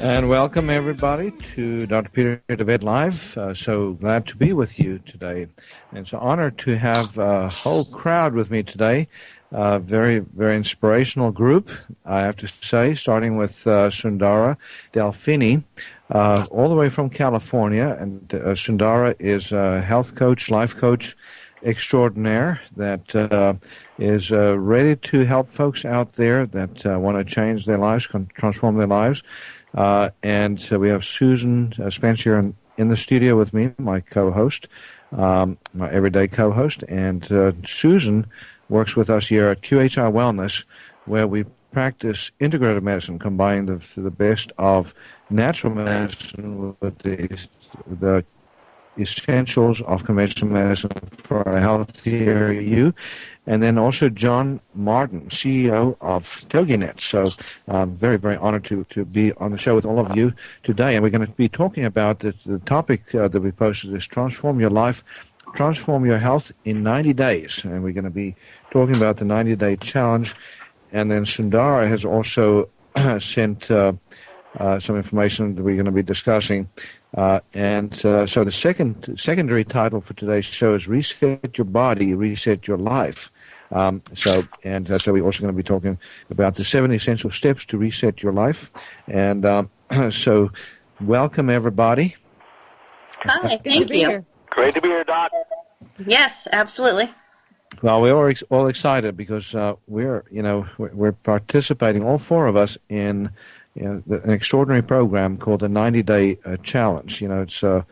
And welcome everybody to Dr. Peter DeVette Live. Uh, so glad to be with you today. And it's an honor to have a whole crowd with me today. Uh, very, very inspirational group, I have to say, starting with uh, Sundara Delfini, uh, all the way from California. And uh, Sundara is a health coach, life coach extraordinaire that uh, is ready to help folks out there that want to change their lives, transform their lives. Uh, and we have Susan uh, Spencer in, in, the studio with me, my co-host, um, my everyday co-host. And uh, Susan works with us here at QHI Wellness, where we practice integrative medicine, combining the, the best of natural medicine with the, the essentials of conventional medicine for a healthier you and then also John Martin, CEO of TogiNet. So I'm very, very honored to, to be on the show with all of you today. And we're going to be talking about the, the topic uh, that we posted is transform your life, transform your health in 90 days. And we're going to be talking about the 90 day challenge. And then Sundara has also sent uh, uh, some information that we're going to be discussing. Uh, and uh, so the second secondary title for today's show is Reset Your Body, Reset Your Life. Um, so, and uh, so we're also going to be talking about the seven essential steps to reset your life. And um, so, welcome everybody. Hi, thank you. Great to be here, Doc. Yes, absolutely. Well, we're all, ex- all excited because uh, we're, you know, we're, we're, participating, all four of us, in you know, an extraordinary program called the 90 Day uh, Challenge. You know, it's uh,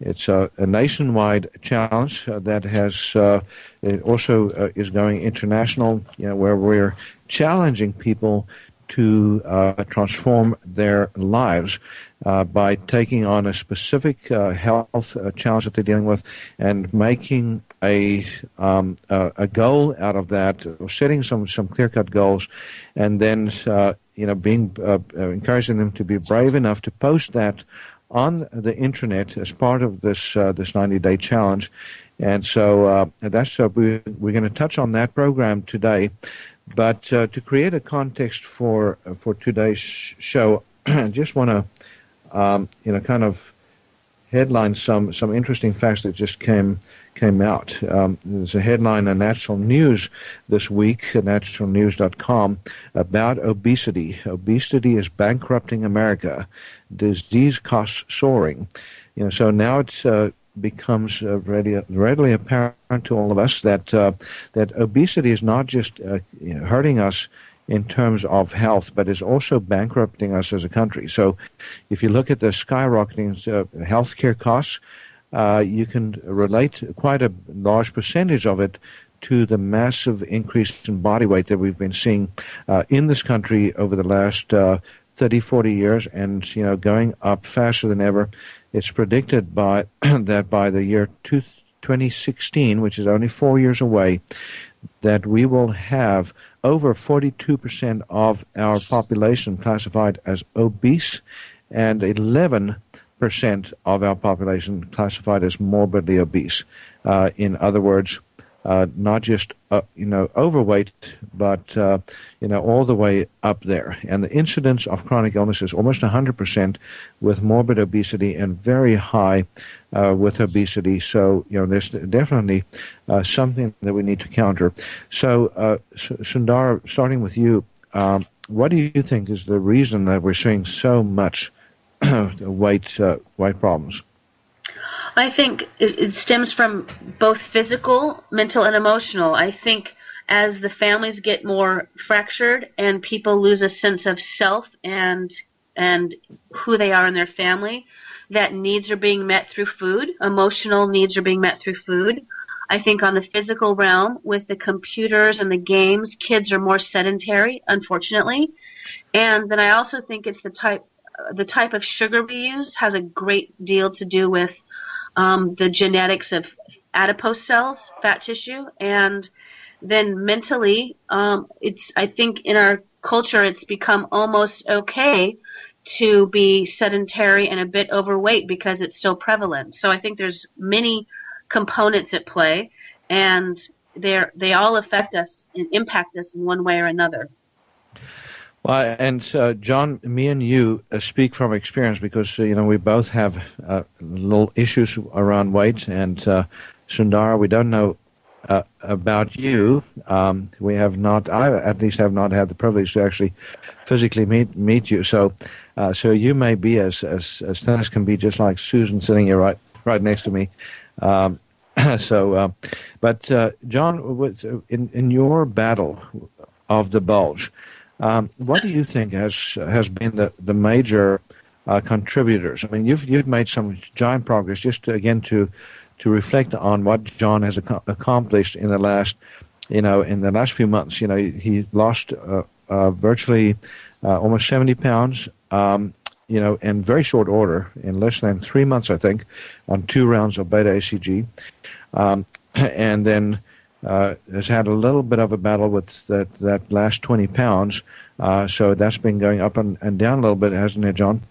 it's a, a nationwide challenge uh, that has uh, it also uh, is going international. You know, where we're challenging people to uh, transform their lives uh, by taking on a specific uh, health challenge that they're dealing with and making a um, a goal out of that, or setting some some clear cut goals, and then you know being encouraging them to be brave enough to post that on the internet as part of this uh, this 90 day challenge. And so uh, that's uh, we, we're going to touch on that program today. But uh, to create a context for uh, for today's show, I just want to um, you know kind of headline some some interesting facts that just came came out. Um, there's a headline in Natural News this week, at naturalnews.com, about obesity. Obesity is bankrupting America. Disease costs soaring. You know, so now it uh, becomes uh, ready, readily apparent to all of us that uh, that obesity is not just uh, you know, hurting us in terms of health, but is also bankrupting us as a country. So, if you look at the skyrocketing uh, healthcare costs, uh, you can relate quite a large percentage of it to the massive increase in body weight that we've been seeing uh, in this country over the last uh, 30, 40 years, and you know going up faster than ever. It's predicted by that by the year 2016, which is only four years away, that we will have over 42% of our population classified as obese and 11 percent of our population classified as morbidly obese. Uh, in other words, uh, not just uh, you know overweight, but uh, you know all the way up there. And the incidence of chronic illness is almost 100% with morbid obesity and very high uh, with obesity. So you know there's definitely uh, something that we need to counter. So Sundar, starting with you, um, what do you think is the reason that we're seeing so much weight weight uh, problems? I think it stems from both physical, mental, and emotional. I think as the families get more fractured and people lose a sense of self and and who they are in their family, that needs are being met through food. Emotional needs are being met through food. I think on the physical realm, with the computers and the games, kids are more sedentary, unfortunately. And then I also think it's the type the type of sugar we use has a great deal to do with um, the genetics of adipose cells, fat tissue, and then mentally, um, it's I think in our culture it's become almost okay to be sedentary and a bit overweight because it's so prevalent. So I think there's many components at play, and they they all affect us and impact us in one way or another. Well, and uh, John, me and you uh, speak from experience because uh, you know we both have uh, little issues around weight, and uh, Sundar, we don't know about you. Um, we have not, I at least have not had the privilege to actually physically meet meet you. So, so you may be as as as thin as can be, just like Susan sitting here right right next to me. Um, so, but John, in in your battle of the bulge. Um, what do you think has has been the the major uh, contributors? I mean, you've you've made some giant progress. Just to, again to to reflect on what John has ac- accomplished in the last, you know, in the last few months. You know, he lost uh, uh, virtually uh, almost seventy pounds. Um, you know, in very short order, in less than three months, I think, on two rounds of beta HCG, um, and then uh, has had a little bit of a battle with that, that last 20 pounds. Uh, so that's been going up and, and down a little bit, hasn't it, John?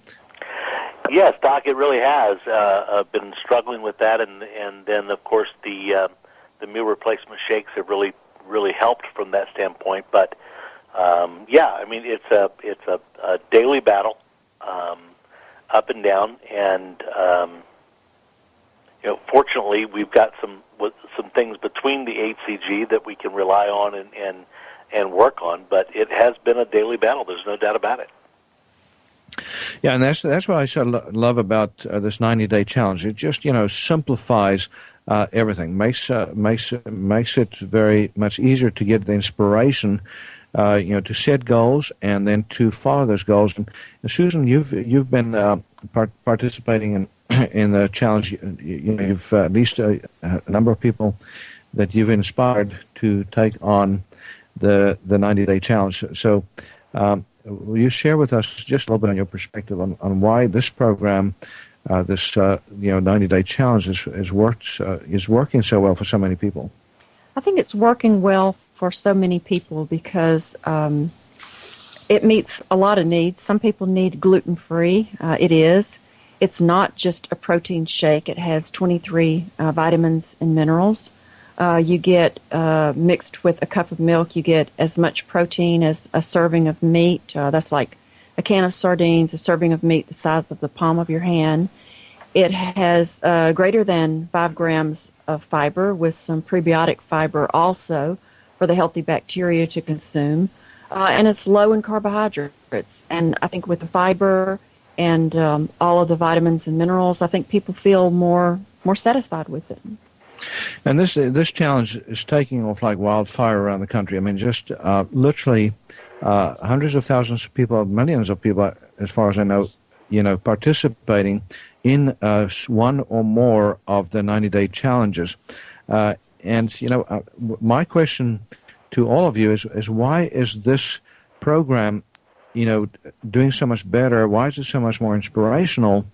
Yes, Doc, it really has. Uh, I've been struggling with that, and and then of course the uh, the meal replacement shakes have really really helped from that standpoint. But um, yeah, I mean it's a it's a, a daily battle, um, up and down, and um, you know, fortunately we've got some some things between the HCG that we can rely on and, and and work on. But it has been a daily battle. There's no doubt about it. Yeah, and that's that's what I so love about uh, this 90 day challenge. It just you know simplifies uh, everything, makes uh, makes makes it very much easier to get the inspiration. Uh, you know, to set goals and then to follow those goals. And, and Susan, you've you've been uh, part- participating in in the challenge, you know, you've uh, at least a, a, number of people that you've inspired to take on the the 90 day challenge. So, um, will you share with us just a little bit on your perspective on, on why this program, uh, this uh, you know 90 day challenge, is, is worked uh, is working so well for so many people? I think it's working well for so many people because. Um, it meets a lot of needs. Some people need gluten free. Uh, it is. It's not just a protein shake. It has 23 uh, vitamins and minerals. Uh, you get uh, mixed with a cup of milk, you get as much protein as a serving of meat. Uh, that's like a can of sardines, a serving of meat the size of the palm of your hand. It has uh, greater than five grams of fiber with some prebiotic fiber also for the healthy bacteria to consume. Uh, and it's low in carbohydrates. And I think with the fiber and um, all of the vitamins and minerals, I think people feel more more satisfied with it. And this this challenge is taking off like wildfire around the country. I mean, just uh, literally uh, hundreds of thousands of people, millions of people, as far as I know, you know, participating in uh, one or more of the 90-day challenges. Uh, and you know, uh, my question to all of you is is why is this program you know, doing so much better? Why is it so much more inspirational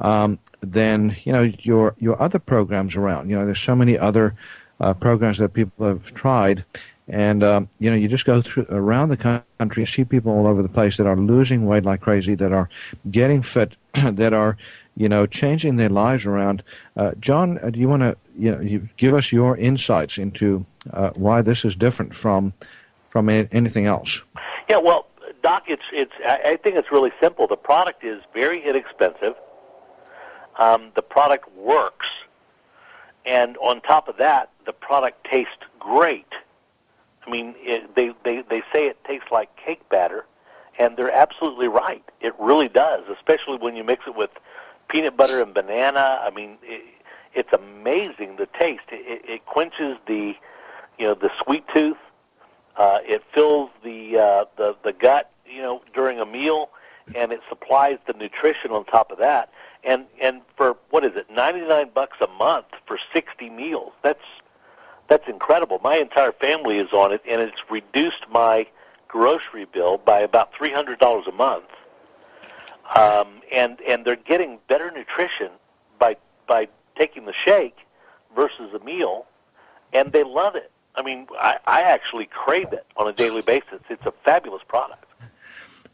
um, than you know your your other programs around? You know, there's so many other uh, programs that people have tried, and um, you know, you just go through around the country, see people all over the place that are losing weight like crazy, that are getting fit, that are you know changing their lives around. Uh, John, uh, do you want to you know, you give us your insights into uh, why this is different from from anything else. Yeah, well, Doc, it's it's. I think it's really simple. The product is very inexpensive. Um, the product works, and on top of that, the product tastes great. I mean, it, they they they say it tastes like cake batter, and they're absolutely right. It really does, especially when you mix it with peanut butter and banana. I mean, it, it's amazing the taste. It, it quenches the, you know, the sweet tooth. Uh, it fills the uh, the the gut, you know, during a meal, and it supplies the nutrition on top of that. And and for what is it, ninety nine bucks a month for sixty meals? That's that's incredible. My entire family is on it, and it's reduced my grocery bill by about three hundred dollars a month. Um, and and they're getting better nutrition by by taking the shake versus a meal, and they love it. I mean, I, I actually crave it on a daily basis. It's a fabulous product.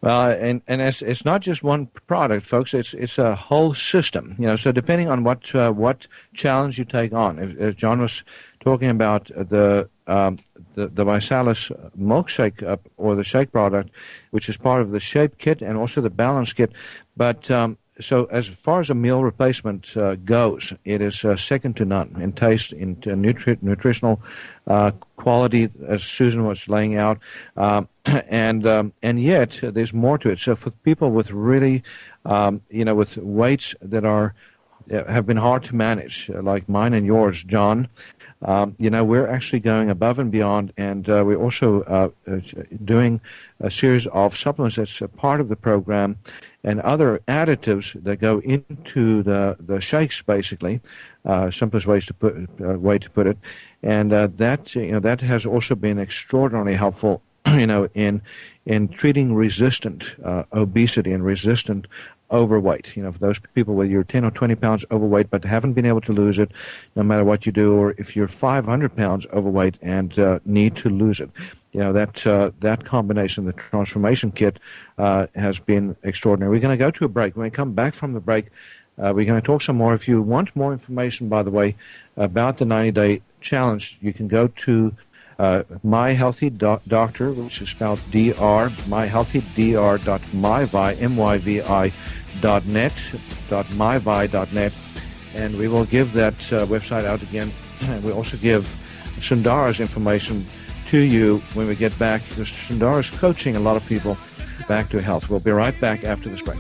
Well, and and it's it's not just one product, folks. It's it's a whole system. You know, so depending on what uh, what challenge you take on, if, if John was talking about the um, the, the ViSalus milkshake uh, or the shake product, which is part of the shape kit and also the balance kit. But um, so as far as a meal replacement uh, goes, it is uh, second to none in taste, in uh, nutri- nutritional uh, quality, as Susan was laying out, um, and um, and yet there's more to it. So for people with really, um, you know, with weights that are uh, have been hard to manage, uh, like mine and yours, John. Um, you know, we're actually going above and beyond, and uh, we're also uh, doing a series of supplements that's a part of the program and other additives that go into the, the shakes, basically, uh, simplest ways to put uh, way to put it, and uh, that you know that has also been extraordinarily helpful, you know, in in treating resistant uh, obesity and resistant overweight. You know, for those people where you're 10 or 20 pounds overweight but haven't been able to lose it, no matter what you do, or if you're 500 pounds overweight and uh, need to lose it you know that uh, that combination, the transformation kit, uh, has been extraordinary. We're going to go to a break. When we come back from the break, uh, we're going to talk some more. If you want more information, by the way, about the 90-day challenge, you can go to uh, My Healthy Do- Doctor, which is spelled D-R, myhealthydr.myvi, M-Y-V-I, dot net, dot myvi dot net, and we will give that uh, website out again. And we also give Sundara's information to you when we get back because Sundar is coaching a lot of people back to health. We'll be right back after this break.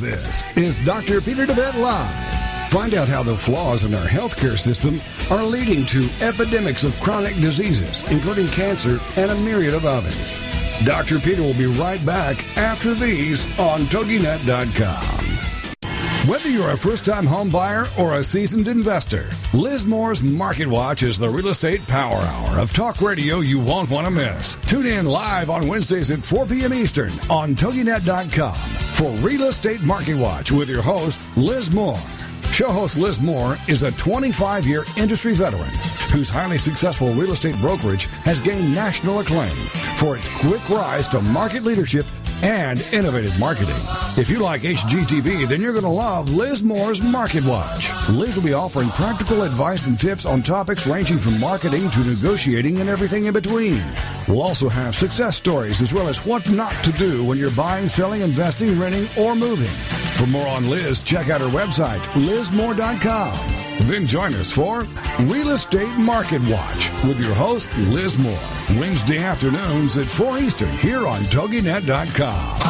This is Dr. Peter DeVette Live. Find out how the flaws in our healthcare system are leading to epidemics of chronic diseases, including cancer and a myriad of others. Dr. Peter will be right back after these on TogiNet.com. Whether you're a first time home buyer or a seasoned investor, Liz Moore's Market Watch is the real estate power hour of talk radio you won't want to miss. Tune in live on Wednesdays at 4 p.m. Eastern on TogiNet.com for Real Estate Market Watch with your host, Liz Moore. Show host Liz Moore is a 25 year industry veteran whose highly successful real estate brokerage has gained national acclaim for its quick rise to market leadership and innovative marketing. If you like HGTV, then you're going to love Liz Moore's Market Watch. Liz will be offering practical advice and tips on topics ranging from marketing to negotiating and everything in between. We'll also have success stories as well as what not to do when you're buying, selling, investing, renting, or moving. For more on Liz, check out her website, lizmoore.com. Then join us for Real Estate Market Watch with your host, Liz Moore. Wednesday afternoons at 4 Eastern here on TogiNet.com.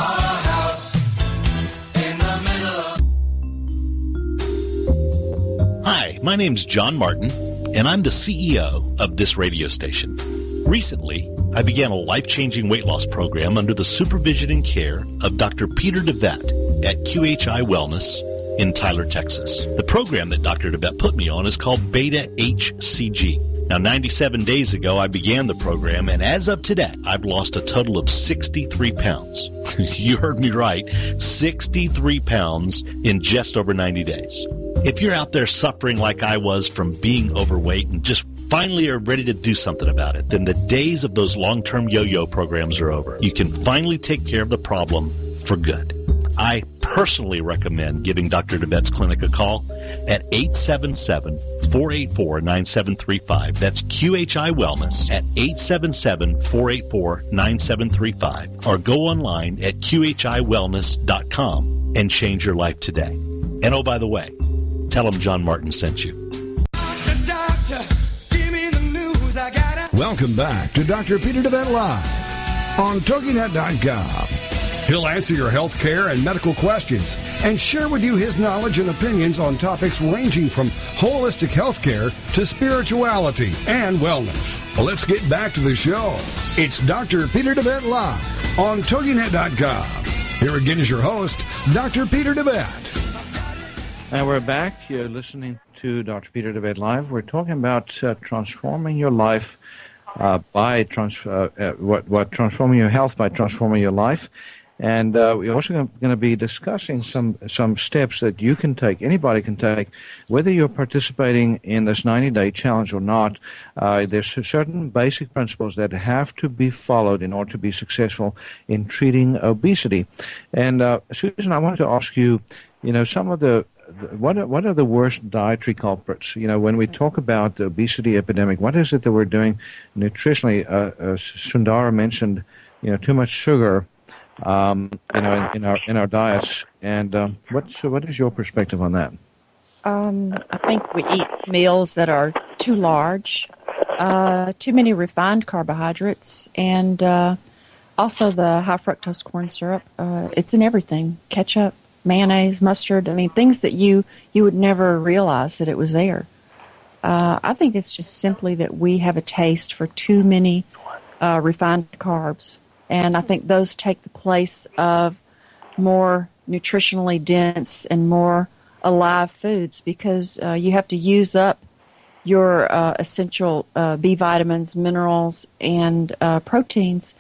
Hi, my name's John Martin, and I'm the CEO of this radio station. Recently, I began a life-changing weight loss program under the supervision and care of Dr. Peter DeVette at QHI Wellness in Tyler, Texas. The program that Dr. DeVette put me on is called Beta HCG. Now, 97 days ago, I began the program, and as of today, I've lost a total of 63 pounds. you heard me right 63 pounds in just over 90 days. If you're out there suffering like I was from being overweight and just finally are ready to do something about it, then the days of those long term yo yo programs are over. You can finally take care of the problem for good. I personally recommend giving Dr. DeVette's clinic a call at 877 484 9735. That's QHI Wellness at 877 484 9735. Or go online at QHIWellness.com and change your life today. And oh, by the way, tell them John Martin sent you. Doctor, doctor, Welcome back to Dr. Peter DeVette Live on TogiNet.com. He'll answer your health care and medical questions and share with you his knowledge and opinions on topics ranging from holistic health care to spirituality and wellness. Well, let's get back to the show. It's Dr. Peter DeVette Live on TogiNet.com. Here again is your host, Dr. Peter DeVette. And we're back. You're listening to Dr. Peter DeVette Live. We're talking about uh, transforming your life uh, by trans- uh, uh what, what transforming your health by transforming your life. And uh, we're also going to be discussing some some steps that you can take, anybody can take, whether you're participating in this 90-day challenge or not. Uh, there's certain basic principles that have to be followed in order to be successful in treating obesity. And uh, Susan, I wanted to ask you, you know, some of the what are, what are the worst dietary culprits? You know, when we talk about the obesity epidemic, what is it that we're doing nutritionally? Uh, uh, Sundara mentioned, you know, too much sugar um, you know, in, in, our in our diets. And um, what so what is your perspective on that? Um, I think we eat meals that are too large, uh, too many refined carbohydrates, and uh, also the high fructose corn syrup. Uh, it's in everything: ketchup, mayonnaise, mustard. I mean, things that you you would never realize that it was there. Uh, I think it's just simply that we have a taste for too many uh, refined carbs and I think those take the place of more nutritionally dense and more alive foods because uh, you have to use up your uh, essential uh, B vitamins, minerals, and uh, proteins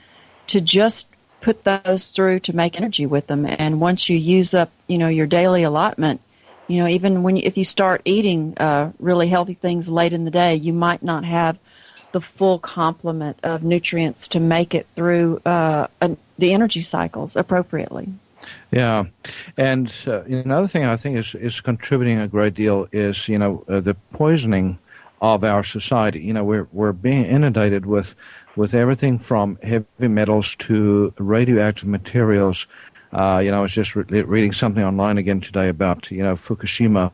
to just put those through to make energy with them. And once you use up, you know, your daily allotment, you know, even when you, if you start eating uh, really healthy things late in the day, you might not have the full complement of nutrients to make it through uh, the energy cycles appropriately. Yeah, and uh, another thing I think is is contributing a great deal is you know uh, the poisoning of our society. You know we're we're being inundated with with everything from heavy metals to radioactive materials. Uh, you know, I was just re- reading something online again today about you know Fukushima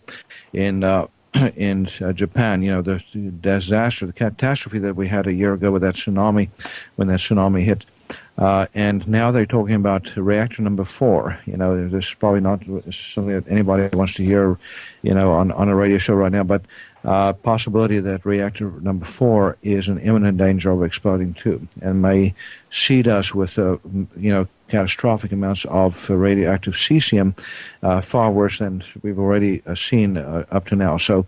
in uh, in uh, Japan, you know, the, disaster, the catastrophe that we had a year ago with that tsunami, when that tsunami hit. Uh, and now they're talking about reactor number four. You know, this is probably not something that anybody wants to hear, you know, on, on a radio show right now, but uh, possibility that reactor number four is in imminent danger of exploding too, and may seed us with, uh, you know, catastrophic amounts of radioactive cesium, uh, far worse than we've already uh, seen uh, up to now. So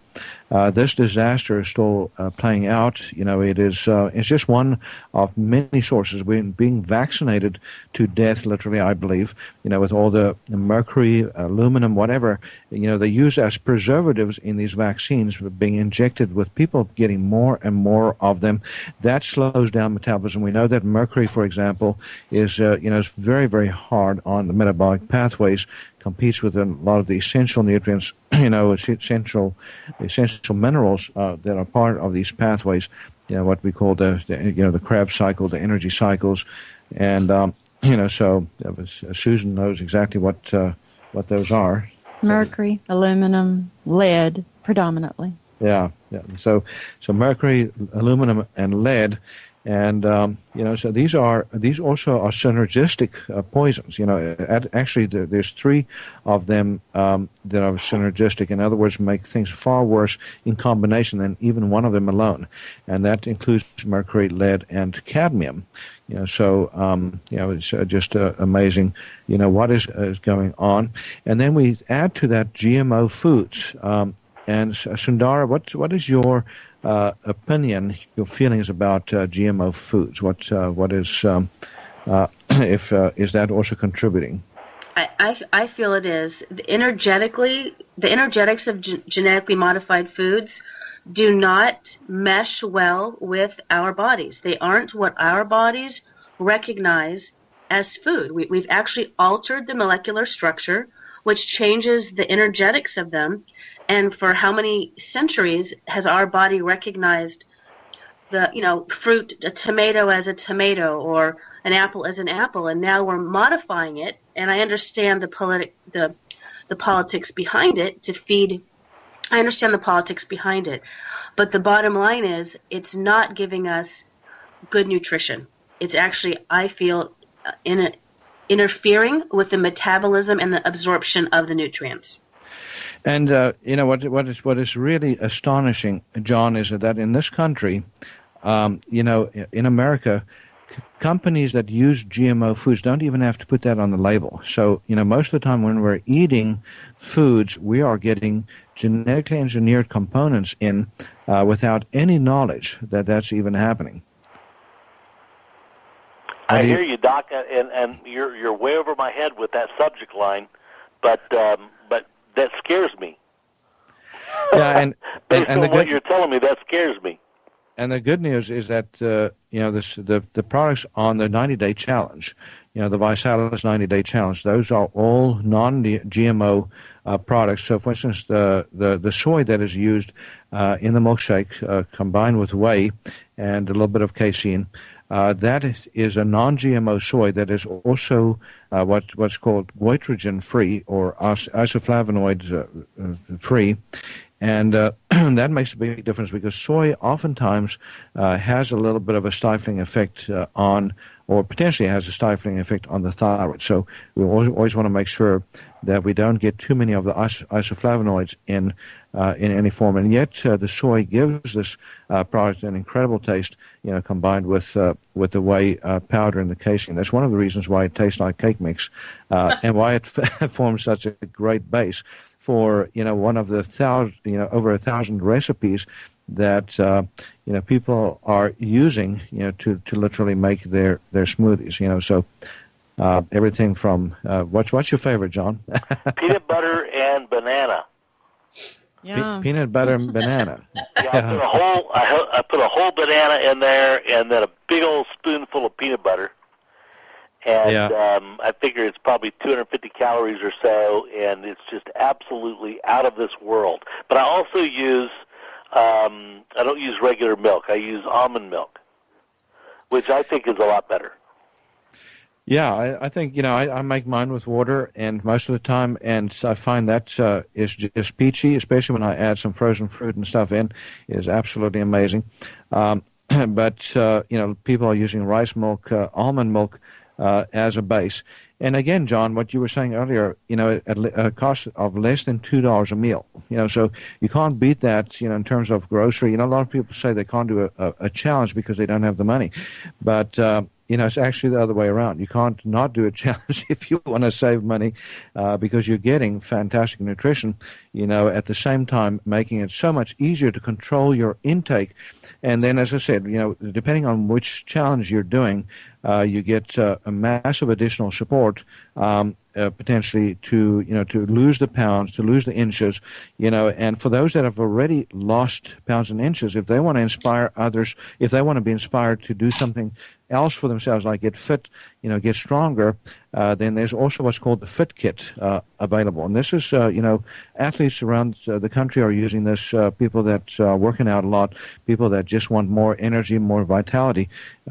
uh, this disaster is still uh, playing out. You know, it is uh, it's just one of many sources. We're being vaccinated to death, literally, I believe. You know, with all the mercury, aluminum, whatever. You know, they use as preservatives in these vaccines, being injected with people getting more and more of them. That slows down metabolism. We know that mercury, for example, is you know is very very hard on the metabolic pathways competes with a lot of the essential nutrients, you know, essential essential minerals uh, that are part of these pathways. You know, what we call the, the you know the Krebs cycle, the energy cycles, and um, you know, so was, uh, Susan knows exactly what uh, what those are. Mercury, so, aluminum, lead, predominantly. Yeah, yeah. So, so mercury, aluminum, and lead and um, you know, so these are these also are synergistic uh, poisons. You know, actually, there, there's three of them um, that are synergistic. In other words, make things far worse in combination than even one of them alone, and that includes mercury, lead, and cadmium. You know, so um, you know, it's uh, just uh, amazing. You know what is is going on, and then we add to that GMO foods. Um, and Sundara, what what is your uh, opinion, your feelings about uh, GMO foods? What uh, what is um, uh, if uh, is that also contributing? I, I, I feel it is. Energetically, the energetics of gen- genetically modified foods do not mesh well with our bodies. They aren't what our bodies recognize as food. We, we've actually altered the molecular structure, which changes the energetics of them. And for how many centuries has our body recognized the you know fruit, a tomato as a tomato, or an apple as an apple, and now we're modifying it. And I understand the politic the the politics behind it to feed. I understand the politics behind it, but the bottom line is it's not giving us good nutrition. It's actually, I feel, uh, in a, interfering with the metabolism and the absorption of the nutrients. And uh, you know what? What is what is really astonishing, John, is that in this country, um, you know, in America, companies that use GMO foods don't even have to put that on the label. So, you know, most of the time when we're eating foods, we are getting genetically engineered components in uh, without any knowledge that that's even happening. I hear you, Doc, and and you're you're way over my head with that subject line, but um, but that scares me. Yeah, and based and, and on what you're telling me, that scares me. And the good news is that uh, you know this, the the products on the 90 day challenge, you know the ViSalus 90 day challenge, those are all non GMO uh, products. So, for instance, the, the, the soy that is used uh, in the milkshake uh, combined with whey and a little bit of casein, uh, that is a non-GMO soy that is also uh, what, what's called goitrogen free or is- isoflavonoid uh, free. And uh, that makes a big difference because soy oftentimes uh, has a little bit of a stifling effect uh, on, or potentially has a stifling effect on the thyroid. So we always, always want to make sure that we don't get too many of the is- isoflavonoids in uh, in any form. And yet uh, the soy gives this uh, product an incredible taste, you know, combined with with the whey powder and the casein. That's one of the reasons why it tastes like cake mix, and why it forms such a great base for you know one of the thousand you know over a thousand recipes that uh, you know people are using you know to, to literally make their, their smoothies you know so uh, everything from uh, what's what's your favorite John peanut butter and banana yeah. Pe- peanut butter and banana yeah, I put a whole I, I put a whole banana in there and then a big old spoonful of peanut butter and Yeah. um, I figure it's probably 250 calories or so, and it's just absolutely out of this world. But I also use um, I don't use regular milk. I use almond milk, which I think is a lot better. Yeah, I, I think you know I, I make mine with water, and most of the time, and I find that uh, is just peachy, especially when I add some frozen fruit and stuff in, is absolutely amazing. Um, but uh, you know, people are using rice milk, uh, almond milk uh, as a base. And again, John, what you were saying earlier, you know, at a cost of less than two dollars a meal, you know, so you can't beat that, you know, in terms of grocery. You know, a lot of people say they can't do a, a, a challenge because they don't have the money, but uh, you know, it's actually the other way around. You can't not do a challenge if you want to save money, uh, because you're getting fantastic nutrition. You know, at the same time, making it so much easier to control your intake. And then, as I said, you know, depending on which challenge you're doing, uh, you get uh, a massive additional support um, uh, potentially to you know to lose the pounds, to lose the inches, you know. And for those that have already lost pounds and inches, if they want to inspire others, if they want to be inspired to do something else for themselves, like get fit, you know, get stronger, uh, then there's also what's called the Fit Kit uh, available. And this is, uh, you know, athletes around uh, the country are using this. Uh, people that are working out a lot, people that just want more energy, more vitality,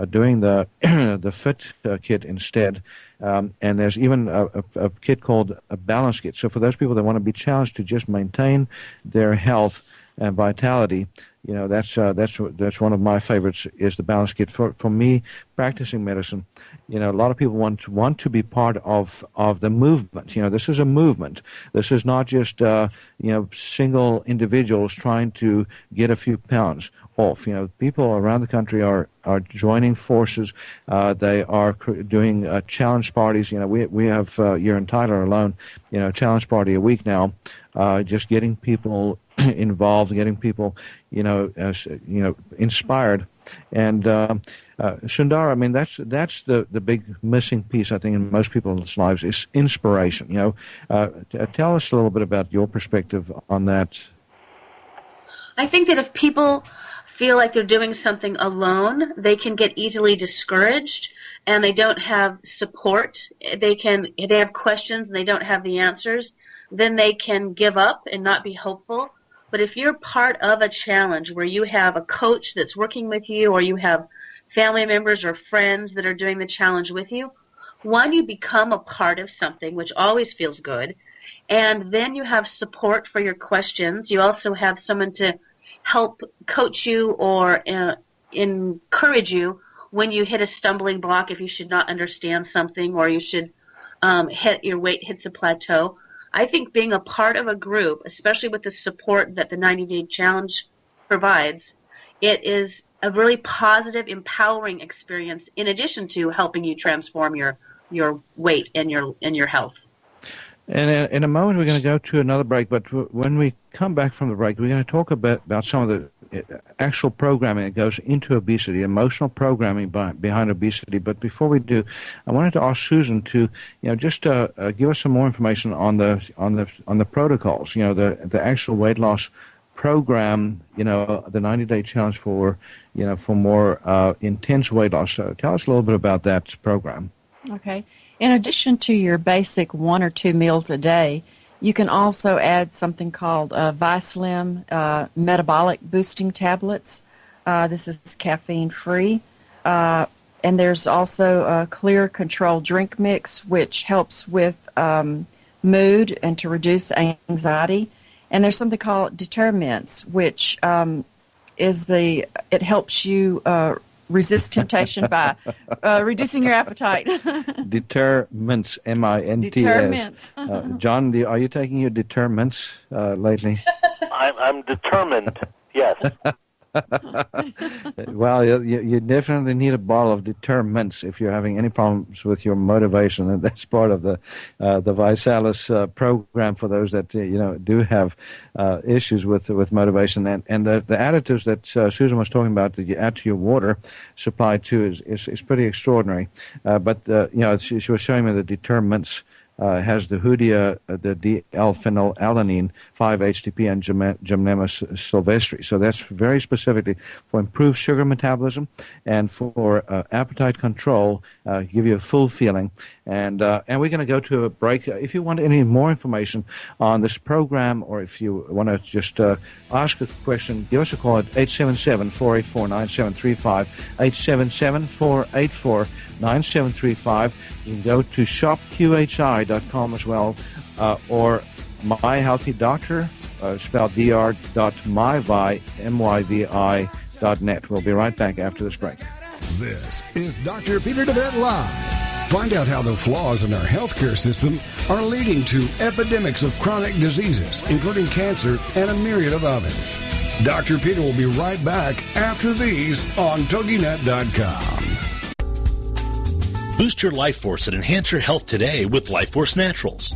doing the the Fit uh, Kit instead. Um, and there's even a, a, a kit called a balance kit. So for those people that want to be challenged to just maintain their health and vitality, you know that's uh, that's that's one of my favorites is the balance kit. For for me practicing medicine you know a lot of people want to want to be part of of the movement. You know this is a movement. This is not just uh, you know single individuals trying to get a few pounds off you know people around the country are are joining forces uh, they are cr- doing uh, challenge parties you know we we have uh, here in Tyler alone you know challenge party a week now uh, just getting people involved, getting people, you know, you know, inspired. And uh, Sundar, I mean, that's that's the, the big missing piece, I think, in most people's lives is inspiration. You know, t- tell us a little bit about your perspective on that. I think that if people feel like they're doing something alone, they can get easily discouraged and they don't have support. They can they have questions and they don't have the answers, then they can give up and not be hopeful. But if you're part of a challenge where you have a coach that's working with you or you have family members or friends that are doing the challenge with you, one, you become a part of something, which always feels good. And then you have support for your questions. You also have someone to help coach you or uh, encourage you when you hit a stumbling block if you should not understand something or you should um, hit your weight hits a plateau. I think being a part of a group, especially with the support that the 90 Day Challenge provides, it is a really positive, empowering experience in addition to helping you transform your your weight and your and your health. And in a moment, we're going to go to another break. But when we come back from the break, we're going to talk a bit about some of the uh, actual programming that goes into obesity, emotional programming by, behind obesity. But before we do, I wanted to ask Susan to, you know, just uh, uh, give us some more information on the on the on the protocols. You know, the the actual weight loss program. You know, the 90 day challenge for you know for more uh, intense weight loss. So tell us a little bit about that program. Okay. In addition to your basic one or two meals a day, you can also add something called uh, Vi-Slim uh, metabolic boosting tablets. Uh, this is caffeine free. Uh, and there's also a clear control drink mix, which helps with um, mood and to reduce anxiety. And there's something called Determints, which um, is the it helps you uh, resist temptation by uh, reducing your appetite. Determints, mints, M I N T S. Uh, John, are you taking your Determints uh, lately? I'm, I'm determined. Yes. well, you, you, definitely need a bottle of determinants if you're having any problems with your motivation, and that's part of the uh, the ViSalus uh, program for those that uh, you know do have uh, issues with with motivation. And and the, the additives that uh, Susan was talking about that you add to your water supply too is is, is pretty extraordinary. Uh, but you know, she, she, was showing me the determinants uh, has the Hoodia, uh, the D-L-phenylalanine, 5-HTP, and Gymnema sylvestre. So that's very specifically for improved sugar metabolism and for uh, appetite control, uh, give you a full feeling. And, uh, and we're going to go to a break. If you want any more information on this program or if you want to just uh, ask a question, give us a call at 877-484-9735, 877-484-9735. You can go to shopqhi.com as well uh, or My Healthy Doctor, uh, spelled dr.myvi, M-Y-V-I, dot net. We'll be right back after this break. This is Dr. Peter DeVette Live. Find out how the flaws in our healthcare system are leading to epidemics of chronic diseases, including cancer and a myriad of others. Dr. Peter will be right back after these on TogiNet.com. Boost your life force and enhance your health today with Life Force Naturals.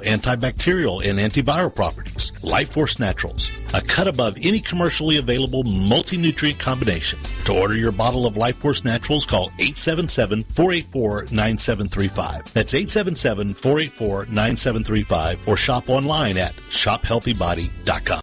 antibacterial, and antiviral properties. Life Force Naturals, a cut above any commercially available multi-nutrient combination. To order your bottle of Life Force Naturals, call 877-484-9735. That's 877-484-9735 or shop online at shophealthybody.com.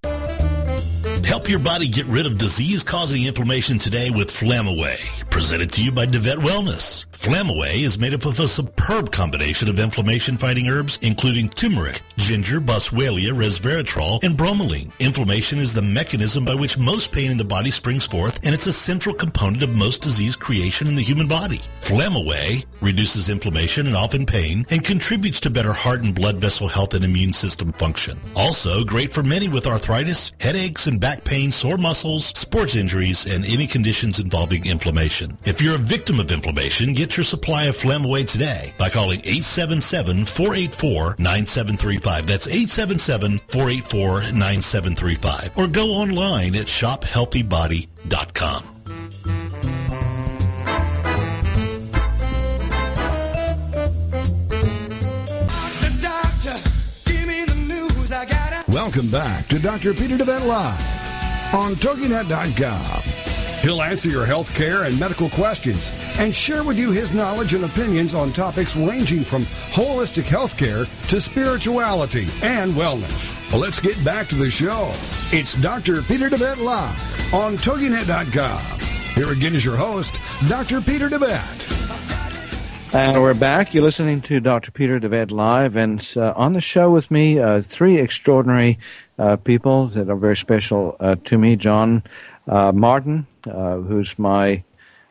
Help your body get rid of disease-causing inflammation today with Flamaway. Presented to you by DeVette Wellness. Flamaway is made up of a superb combination of inflammation-fighting herbs, including turmeric, ginger, boswellia, resveratrol, and bromelain. Inflammation is the mechanism by which most pain in the body springs forth, and it's a central component of most disease creation in the human body. Flamaway reduces inflammation and often pain, and contributes to better heart and blood vessel health and immune system function. Also, great for many with arthritis, headaches, and back pain, sore muscles, sports injuries, and any conditions involving inflammation. If you're a victim of inflammation, get your supply of Flamaway today by calling 877-484-9735. That's 877-484-9735. Or go online at shophealthybody.com. Welcome back to Dr. Peter DeVette Live on TogiNet.com. He'll answer your health care and medical questions and share with you his knowledge and opinions on topics ranging from holistic health care to spirituality and wellness. Well, let's get back to the show. It's Dr. Peter DeVette Live on TogiNet.com. Here again is your host, Dr. Peter DeVette. And we're back. You're listening to Dr. Peter DeVette Live, and uh, on the show with me, uh, three extraordinary uh, people that are very special uh, to me. John uh, Martin, who's my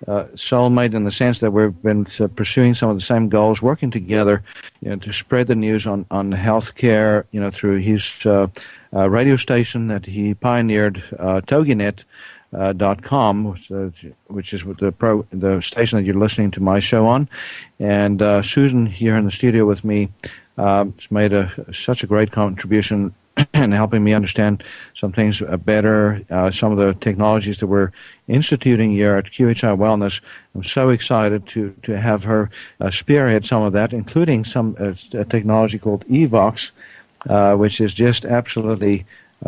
soulmate in the sense that we've been pursuing some of the same goals, working together, you know, to spread the news on on healthcare, you know, through his radio station that he pioneered, TogiNet uh, dot com, which, uh, which is the pro the station that you're listening to my show on, and uh, Susan here in the studio with me uh, has made a such a great contribution in helping me understand some things uh, better. Uh, some of the technologies that we're instituting here at QHI Wellness. I'm so excited to to have her spearhead some of that, including some technology called Evox, which is just absolutely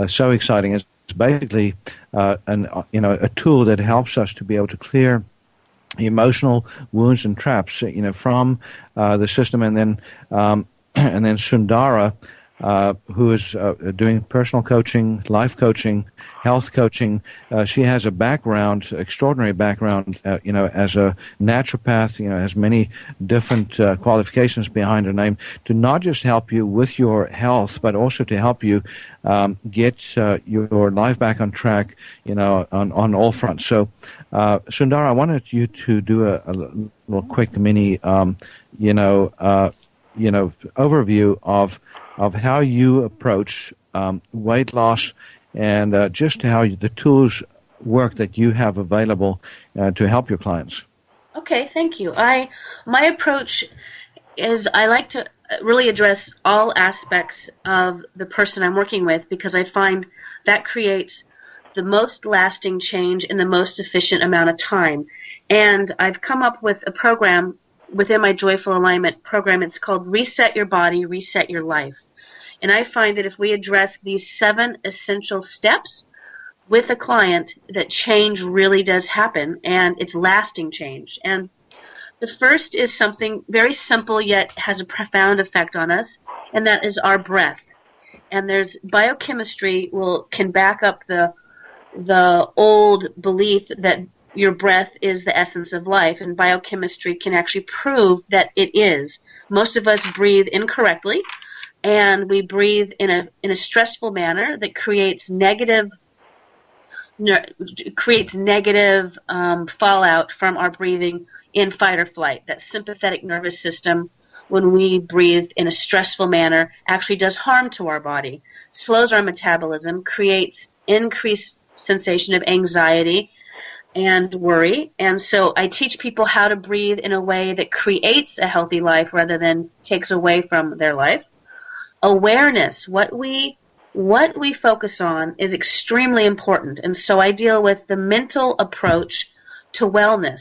so exciting. It's basically uh, an, uh, you know, a tool that helps us to be able to clear emotional wounds and traps, you know, from uh, the system, and then um, and then Sundara uh, who is uh, doing personal coaching, life coaching, health coaching. Uh, she has a background, extraordinary background, uh, you know, as a naturopath, you know, has many different uh, qualifications behind her name to not just help you with your health, but also to help you um, get your life back on track, you know, on, on all fronts. So, Sundara, I wanted you to do a, a little quick mini, um, you know, you know, overview of of how you approach um, weight loss and uh, just how you, the tools work that you have available uh, to help your clients. Okay, thank you. I my approach is I like to really address all aspects of the person I'm working with because I find that creates the most lasting change in the most efficient amount of time. And I've come up with a program within my Joyful Alignment program. It's called Reset Your Body, Reset Your Life. And I find that if we address these seven essential steps with a client, that change really does happen and it's lasting change. And the first is something very simple yet has a profound effect on us, and that is our breath. And there's biochemistry will can back up the the old belief that your breath is the essence of life, and biochemistry can actually prove that it is. Most of us breathe incorrectly, and we breathe in a in a stressful manner that creates negative ne- creates negative um, fallout from our breathing in fight or flight. That sympathetic nervous system, when we breathe in a stressful manner, actually does harm to our body, slows our metabolism, creates increased sensation of anxiety and worry. And so I teach people how to breathe in a way that creates a healthy life rather than takes away from their life awareness, what we what we focus on is extremely important. And so I deal with the mental approach to wellness.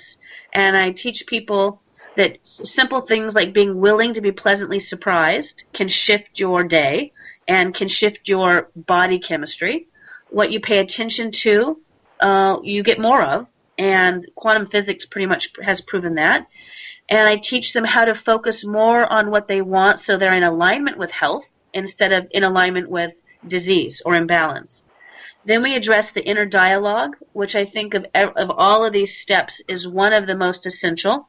And I teach people that simple things like being willing to be pleasantly surprised can shift your day and can shift your body chemistry. What you pay attention to, uh, you get more of. And quantum physics pretty much has proven that and I teach them how to focus more on what they want so they're in alignment with health instead of in alignment with disease or imbalance. Then we address the inner dialogue, which I think of, of all of these steps is one of the most essential.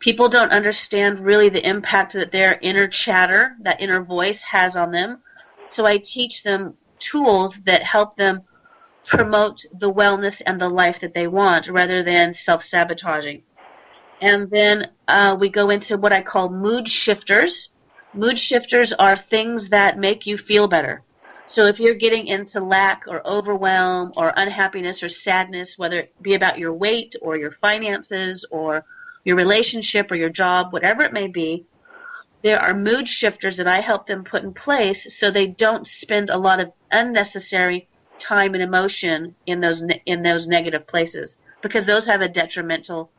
People don't understand really the impact that their inner chatter, that inner voice has on them. So I teach them tools that help them promote the wellness and the life that they want rather than self-sabotaging. And then uh, we go into what I call mood shifters. Mood shifters are things that make you feel better. So if you're getting into lack or overwhelm or unhappiness or sadness, whether it be about your weight or your finances or your relationship or your job, whatever it may be, there are mood shifters that I help them put in place so they don't spend a lot of unnecessary time and emotion in those ne- in those negative places because those have a detrimental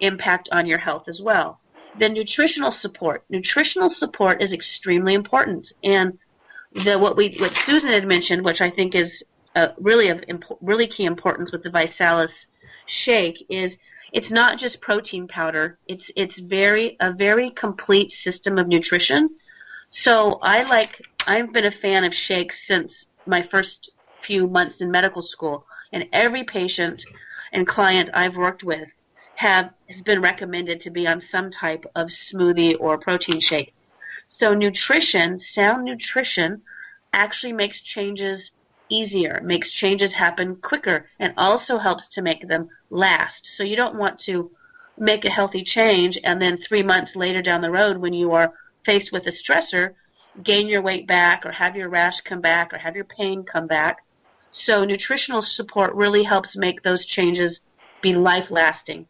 impact on your health as well. Then nutritional support. Nutritional support is extremely important and the what we what Susan had mentioned, which I think is uh, really of impo- really key importance with the ViSalus shake, is it's not just protein powder. It's it's very a very complete system of nutrition. So I like I've been a fan of shakes since my first few months in medical school, and every patient and client I've worked with have has been recommended to be on some type of smoothie or protein shake. So nutrition, sound nutrition, actually makes changes easier, makes changes happen quicker, and also helps to make them last. So you don't want to make a healthy change and then three months later down the road when you are faced with a stressor, gain your weight back or have your rash come back or have your pain come back. So nutritional support really helps make those changes be life lasting.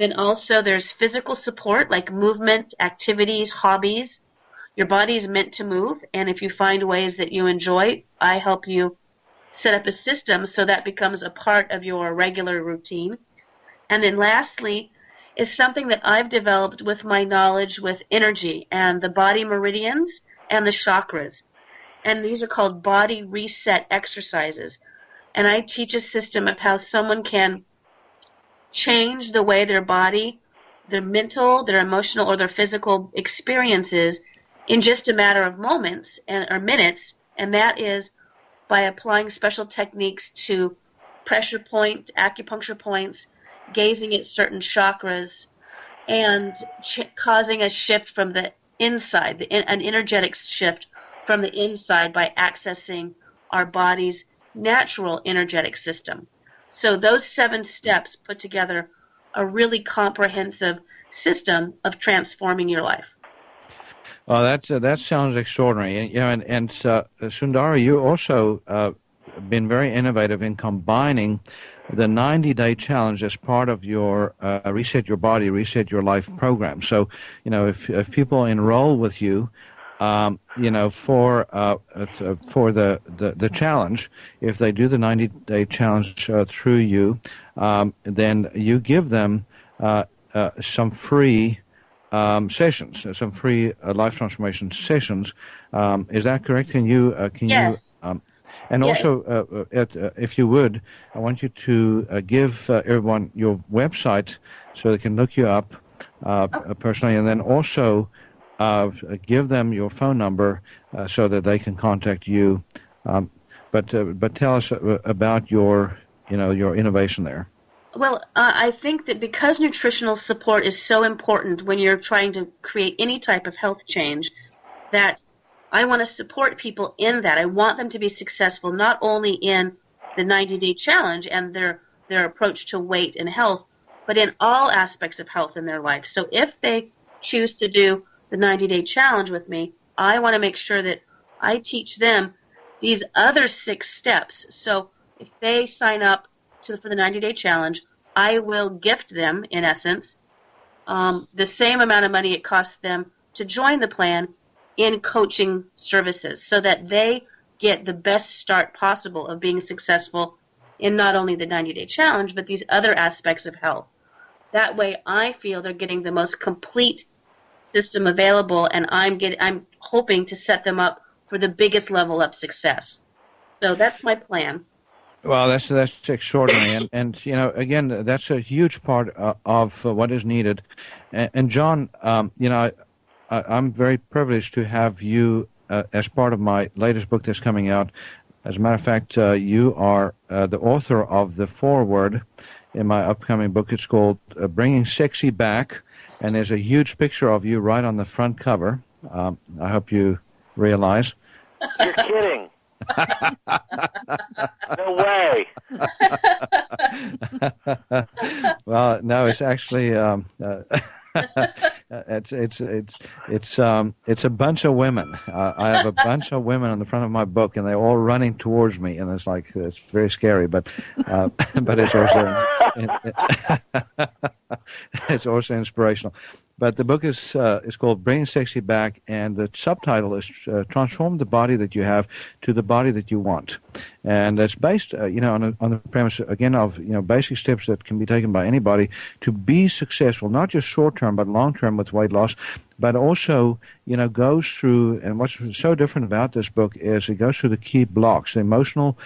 Then also there's physical support like movement, activities, hobbies. Your body is meant to move, and if you find ways that you enjoy, I help you set up a system so that becomes a part of your regular routine. And then lastly, is something that I've developed with my knowledge with energy and the body meridians and the chakras. And these are called body reset exercises. And I teach a system of how someone can change the way their body, their mental, their emotional, or their physical experiences in just a matter of moments and or minutes, and that is by applying special techniques to pressure point, acupuncture points, gazing at certain chakras, and ch- causing a shift from the inside, the in, an energetic shift from the inside by accessing our body's natural energetic system. So those seven steps put together a really comprehensive system of transforming your life. Well, that uh, that sounds extraordinary. And, you know, and, and uh, Sundari, you also uh, been very innovative in combining the 90-day challenge as part of your uh, Reset Your Body, Reset Your Life program. So, you know, if if people enroll with you, um, you know, for uh, uh, for the, the, the challenge, if they do the 90-day challenge uh, through you, um, then you give them uh, uh, some free um, sessions, uh, some free uh, life transformation sessions. Um, is that correct? Can you uh, can yes. you um, and yes. also, uh, at, uh, if you would, I want you to uh, give everyone your website so they can look you up oh. personally, and then also give them your phone number so that they can contact you. Um, but but tell us about your you know your innovation there. Well, uh, I think that because nutritional support is so important when you're trying to create any type of health change, that I want to support people in that. I want them to be successful not only in the 90 day challenge and their, their approach to weight and health, but in all aspects of health in their life. So if they choose to do the 90 day challenge with me, I want to make sure that I teach them these other six steps. So if they sign up to, for the 90 day challenge, I will gift them, in essence, um, the same amount of money it costs them to join the plan in coaching services so that they get the best start possible of being successful in not only the 90 day challenge, but these other aspects of health. That way I feel they're getting the most complete system available and I'm get, I'm hoping to set them up for the biggest level of success. So that's my plan. Well, that's that's extraordinary, and and you know, again, that's a huge part uh, of uh, what is needed. And, and John, um, you know, I, am very privileged to have you uh, as part of my latest book that's coming out. As a matter of fact, uh, you are uh, the author of the foreword in my upcoming book. It's called uh, "Bringing Sexy Back," and there's a huge picture of you right on the front cover. Um, I hope you realize. You're kidding no way. well, no, it's actually um, uh, it's it's it's it's um it's a bunch of women. Uh, I have a bunch of women on the front of my book, and they're all running towards me, and it's like it's very scary, but uh, but it's also it's also inspirational. But the book is uh, is called Bringing Sexy Back, and the subtitle is uh, Transform the Body That You Have to the Body That You Want, and it's based, uh, you know, on, a, on the premise again of you know basic steps that can be taken by anybody to be successful, not just short term but long term with weight loss, but also you know goes through. And what's so different about this book is it goes through the key blocks, the emotional,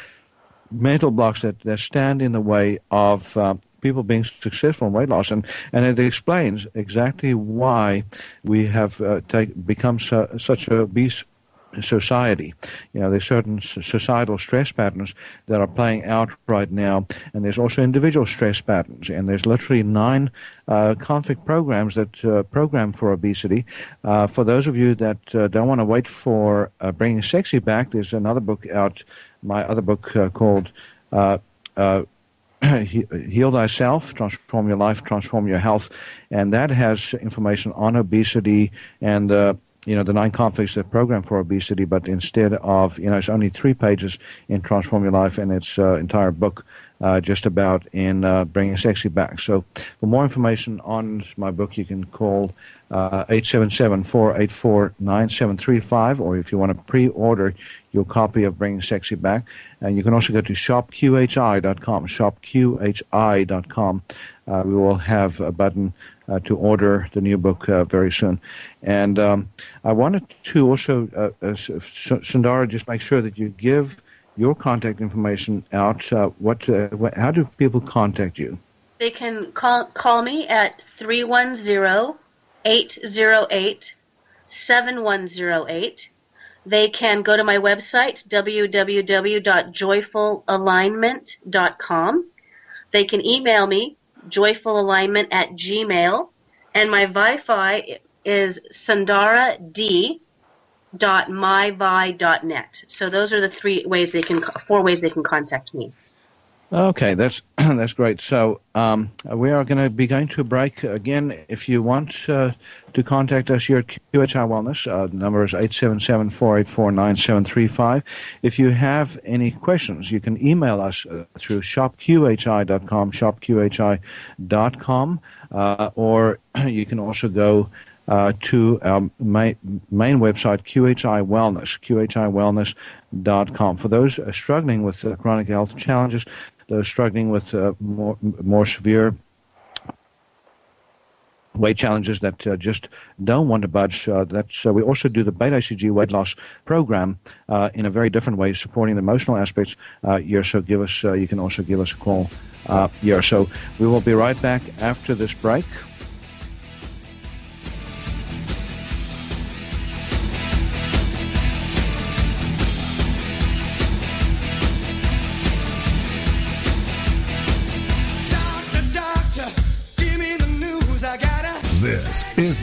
mental blocks that, that stand in the way of uh, people being successful in weight loss, and, and it explains exactly why we have uh, take, become so, such a obese society. You know, there's certain societal stress patterns that are playing out right now, and there's also individual stress patterns. And there's literally nine uh, conflict programs that uh, program for obesity. Uh, for those of you that uh, don't want to wait for uh, bringing sexy back, there's another book out, my other book uh, called. Heal Thyself, Transform Your Life, Transform Your Health, and that has information on obesity and uh, you know the nine conflicts that program for obesity. But instead of you know it's only three pages in Transform Your Life, and its uh, entire book uh, just about in uh, bringing sexy back. So for more information on my book, you can call uh, 877-484-9735, or if you want to pre-order your copy of Bringing Sexy Back. And you can also go to shopqhi.com, shopqhi.com. Uh, we will have a button uh, to order the new book uh, very soon. And um, I wanted to also, uh, uh Sundara, just make sure that you give your contact information out. Uh, what, what, how do people contact you? They can call, call me at 310 808 7108. They can go to my website, www.joyfulalignment.com. They can email me, joyfulalignment at gmail. And my Wi-Fi is sundara.d.myvi.net. So those are the three ways they can, four ways they can contact me. Okay, that's that's great. So um, we are going to be going to a break again. If you want uh, to contact us here at QHI Wellness, uh, the number is 877-484-9735. If you have any questions, you can email us uh, through shopqhi.com, shopqhi.com, uh, or you can also go uh, to our main, main website, QHI Wellness, qhiwellness.com. For those struggling with uh, chronic health challenges, those struggling with uh, more, more severe weight challenges that uh, just don't want to budge. Uh, that's, uh, we also do the beta HCG weight loss program uh, in a very different way, supporting the emotional aspects uh, here. So give us, you can also give us a call here. So we will be right back after this break.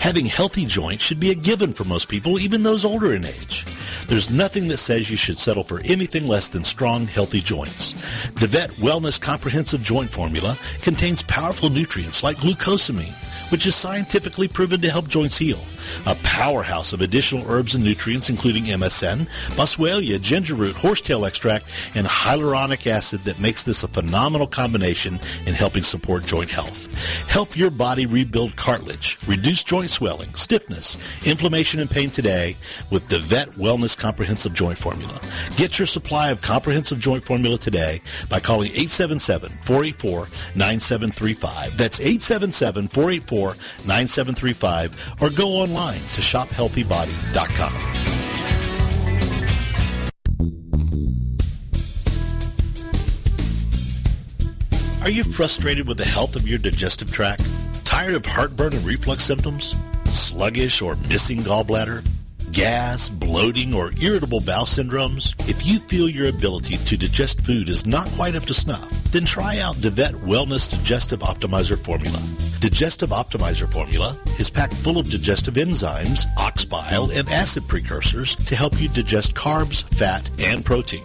Having healthy joints should be a given for most people, even those older in age. There's nothing that says you should settle for anything less than strong, healthy joints. DeVette Wellness Comprehensive Joint Formula contains powerful nutrients like glucosamine, which is scientifically proven to help joints heal a powerhouse of additional herbs and nutrients including MSM, boswellia, ginger root, horsetail extract, and hyaluronic acid that makes this a phenomenal combination in helping support joint health. Help your body rebuild cartilage, reduce joint swelling, stiffness, inflammation, and pain today with DeVette Wellness Comprehensive Joint Formula. Get your supply of comprehensive joint formula today by calling 877-484-9735. That's 877-484-9735 or go online to shophealthybody.com. Are you frustrated with the health of your digestive tract? Tired of heartburn and reflux symptoms? Sluggish or missing gallbladder? Gas, bloating, or irritable bowel syndromes? If you feel your ability to digest food is not quite up to snuff, then try out DeVette Wellness Digestive Optimizer Formula. Digestive Optimizer Formula is packed full of digestive enzymes, ox bile, and acid precursors to help you digest carbs, fat, and protein.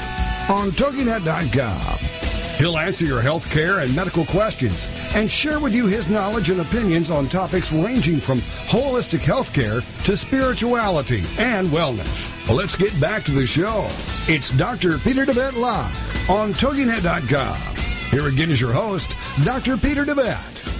on TogiNet.com. He'll answer your health care and medical questions and share with you his knowledge and opinions on topics ranging from holistic health care to spirituality and wellness. Well, let's get back to the show. It's Dr. Peter DeVette Live on TogiNet.com. Here again is your host, Dr. Peter DeVette.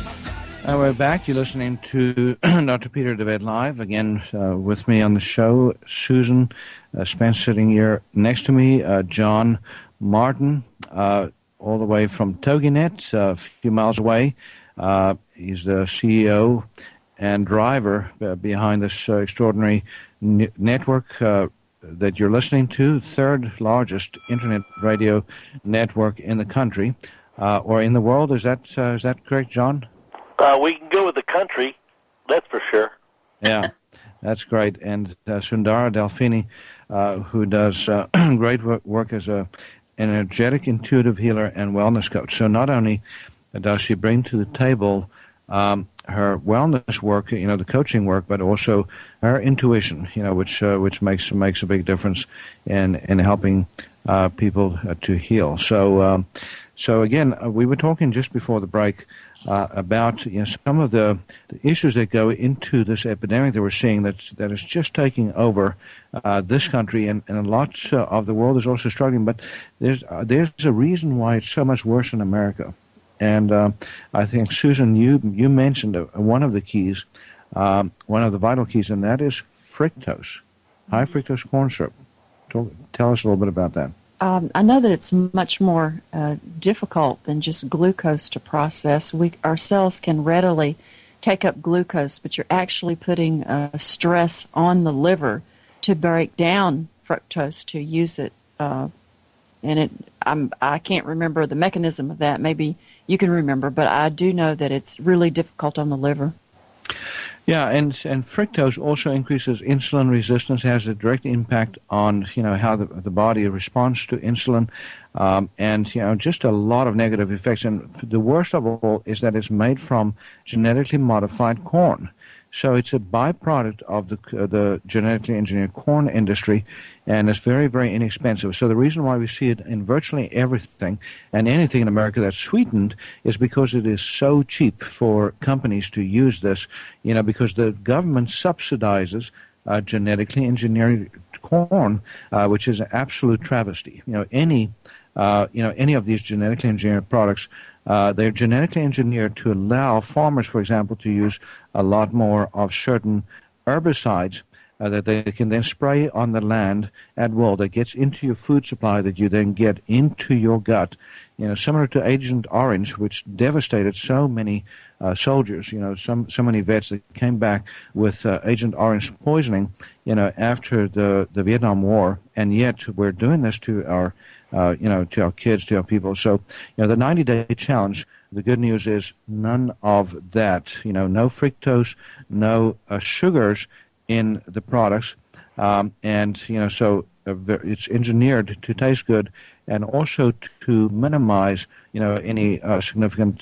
Uh, we're back. You're listening to Dr. Peter DeVette Live. Again, uh, with me on the show, Susan uh, Spence sitting here next to me, uh, John Martin, uh, all the way from TogiNet, uh, a few miles away. Uh, he's the CEO and driver behind this extraordinary n- network that you're listening to, third largest internet radio network in the country or in the world. Is that is that correct, John? We can go with the country, that's for sure. Yeah. That's great. And uh, Sundara Delfini uh, who does uh, great work as a energetic, intuitive healer and wellness coach. So not only does she bring to the table um, her wellness work, you know, the coaching work, but also her intuition, you know, which uh, which makes makes a big difference in in helping uh, people uh, to heal. So, um, so again, uh, we were talking just before the break uh, about you know, some of the, the, issues that go into this epidemic that we're seeing that's, that is just taking over uh, this country, and, and a lot uh, of the world is also struggling. But there's, uh, there's a reason why it's so much worse in America. And uh, I think, Susan, you, you mentioned one of the keys, um, one of the vital keys, and that is fructose, high fructose corn syrup. Tell us a little bit about that. Um, I know that it's much more uh, difficult than just glucose to process. We, our cells can readily take up glucose, but you're actually putting uh, stress on the liver to break down fructose to use it. Uh, and it, I'm, I can't remember the mechanism of that. Maybe you can remember, but I do know that it's really difficult on the liver. Yeah, and and fructose also increases insulin resistance, has a direct impact on you know how the, the body responds to insulin, um, and you know just a lot of negative effects. And the worst of all is that it's made from genetically modified corn. So it's a byproduct of the uh, the genetically engineered corn industry, and it's very very inexpensive. So the reason why we see it in virtually everything and anything in America that's sweetened is because it is so cheap for companies to use this. You know, because the government subsidizes uh, genetically engineered corn, uh, which is an absolute travesty. You know, any uh, you know any of these genetically engineered products uh, they're genetically engineered to allow farmers, for example, to use a lot more of certain herbicides uh, that they can then spray on the land at will that gets into your food supply that you then get into your gut. You know, similar to Agent Orange, which devastated so many uh, soldiers. You know, some so many vets that came back with uh, Agent Orange poisoning. You know, after the the Vietnam War, and yet we're doing this to our uh, you know, to our kids, to our people. So, you know, the 90 day challenge, the good news is none of that. You know, no fructose, no uh, sugars in the products. Um, and, you know, so uh, it's engineered to taste good and also to minimize, you know, any uh, significant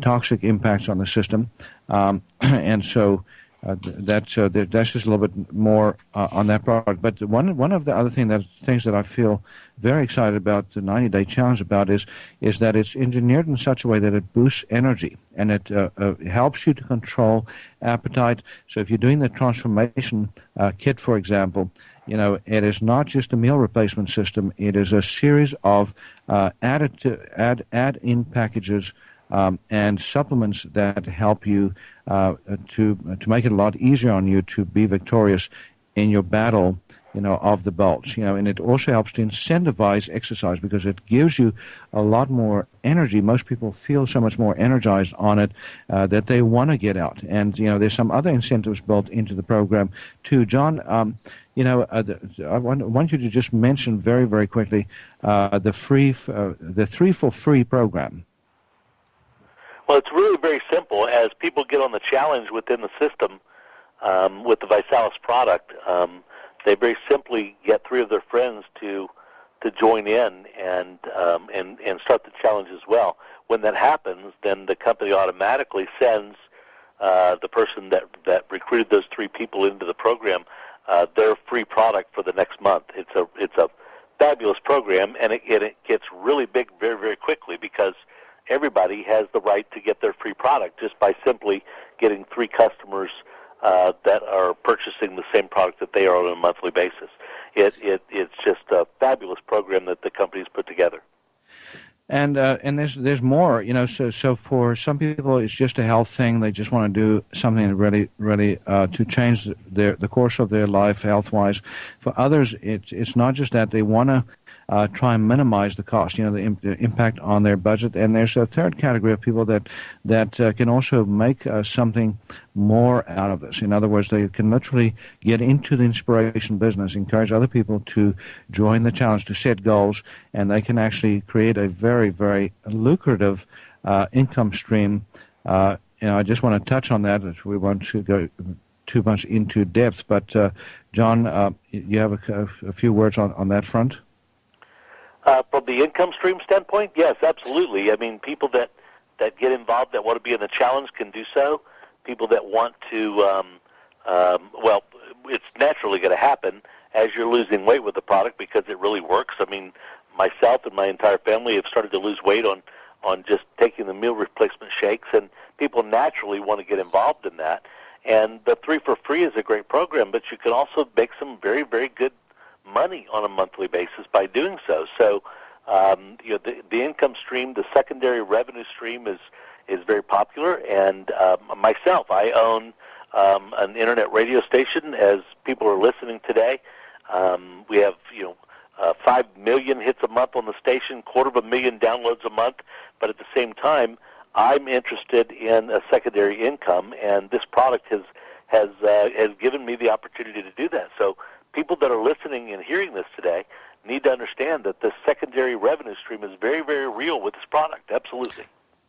toxic impacts on the system. Um, and so, uh, that's uh, that's just a little bit more uh, on that product. But one one of the other thing that things that I feel very excited about the 90 day challenge about is is that it's engineered in such a way that it boosts energy and it uh, uh, helps you to control appetite. So if you're doing the transformation uh, kit, for example. You know, it is not just a meal replacement system. It is a series of added to, add add in packages um, and supplements that help you uh, to to make it a lot easier on you to be victorious in your battle you know, of the bolts, you know, and it also helps to incentivize exercise because it gives you a lot more energy. Most people feel so much more energized on it uh, that they want to get out. And, you know, there's some other incentives built into the program too. John, um, you know, uh, the, I, want, want, you to just mention very, very quickly uh, the free, uh, the three for free program. Well, it's really very simple. As people get on the challenge within the system um, with the ViSalus product, um, they very simply get three of their friends to to join in and um, and and start the challenge as well. When that happens, then the company automatically sends uh, the person that that recruited those three people into the program uh, their free product for the next month. It's a it's a fabulous program, and it, it gets really big very very quickly because everybody has the right to get their free product just by simply getting three customers uh, that are purchasing the same product that they are on a monthly basis. It, it, it's just a fabulous program that the company's put together. And uh, and there's there's more, you know. So so for some people, it's just a health thing. They just want to do something really really uh, to change their the course of their life health wise. For others, it's it's not just that they want to uh, try and minimize the cost, you know, the, the, impact on their budget. And there's a third category of people that that uh, can also make uh, something more out of this. In other words, they can literally get into the inspiration business, encourage other people to join the challenge, to set goals, and they can actually create a very, very lucrative uh, income stream. Uh, you know, I just want to touch on that. We want to go too much into depth, but uh, John, you have a, a few words on, on that front. Uh, from the income stream standpoint, yes, absolutely. I mean, people that that get involved that want to be in the challenge can do so. People that want to, um, um, well, it's naturally going to happen as you're losing weight with the product because it really works. I mean, myself and my entire family have started to lose weight on on just taking the meal replacement shakes, and people naturally want to get involved in that. And the three for free is a great program, but you can also make some very, very good money on a monthly basis by doing so. So, um, you know, the, the income stream, the secondary revenue stream is is very popular. And um, myself, I own um, an internet radio station. As people are listening today, um, we have you know uh, five million hits a month on the station, quarter of a million downloads a month. But at the same time, I'm interested in a secondary income, and this product has has uh, has given me the opportunity to do that. So people that are listening and hearing this today need to understand that the secondary revenue stream is very, very real with this product. Absolutely.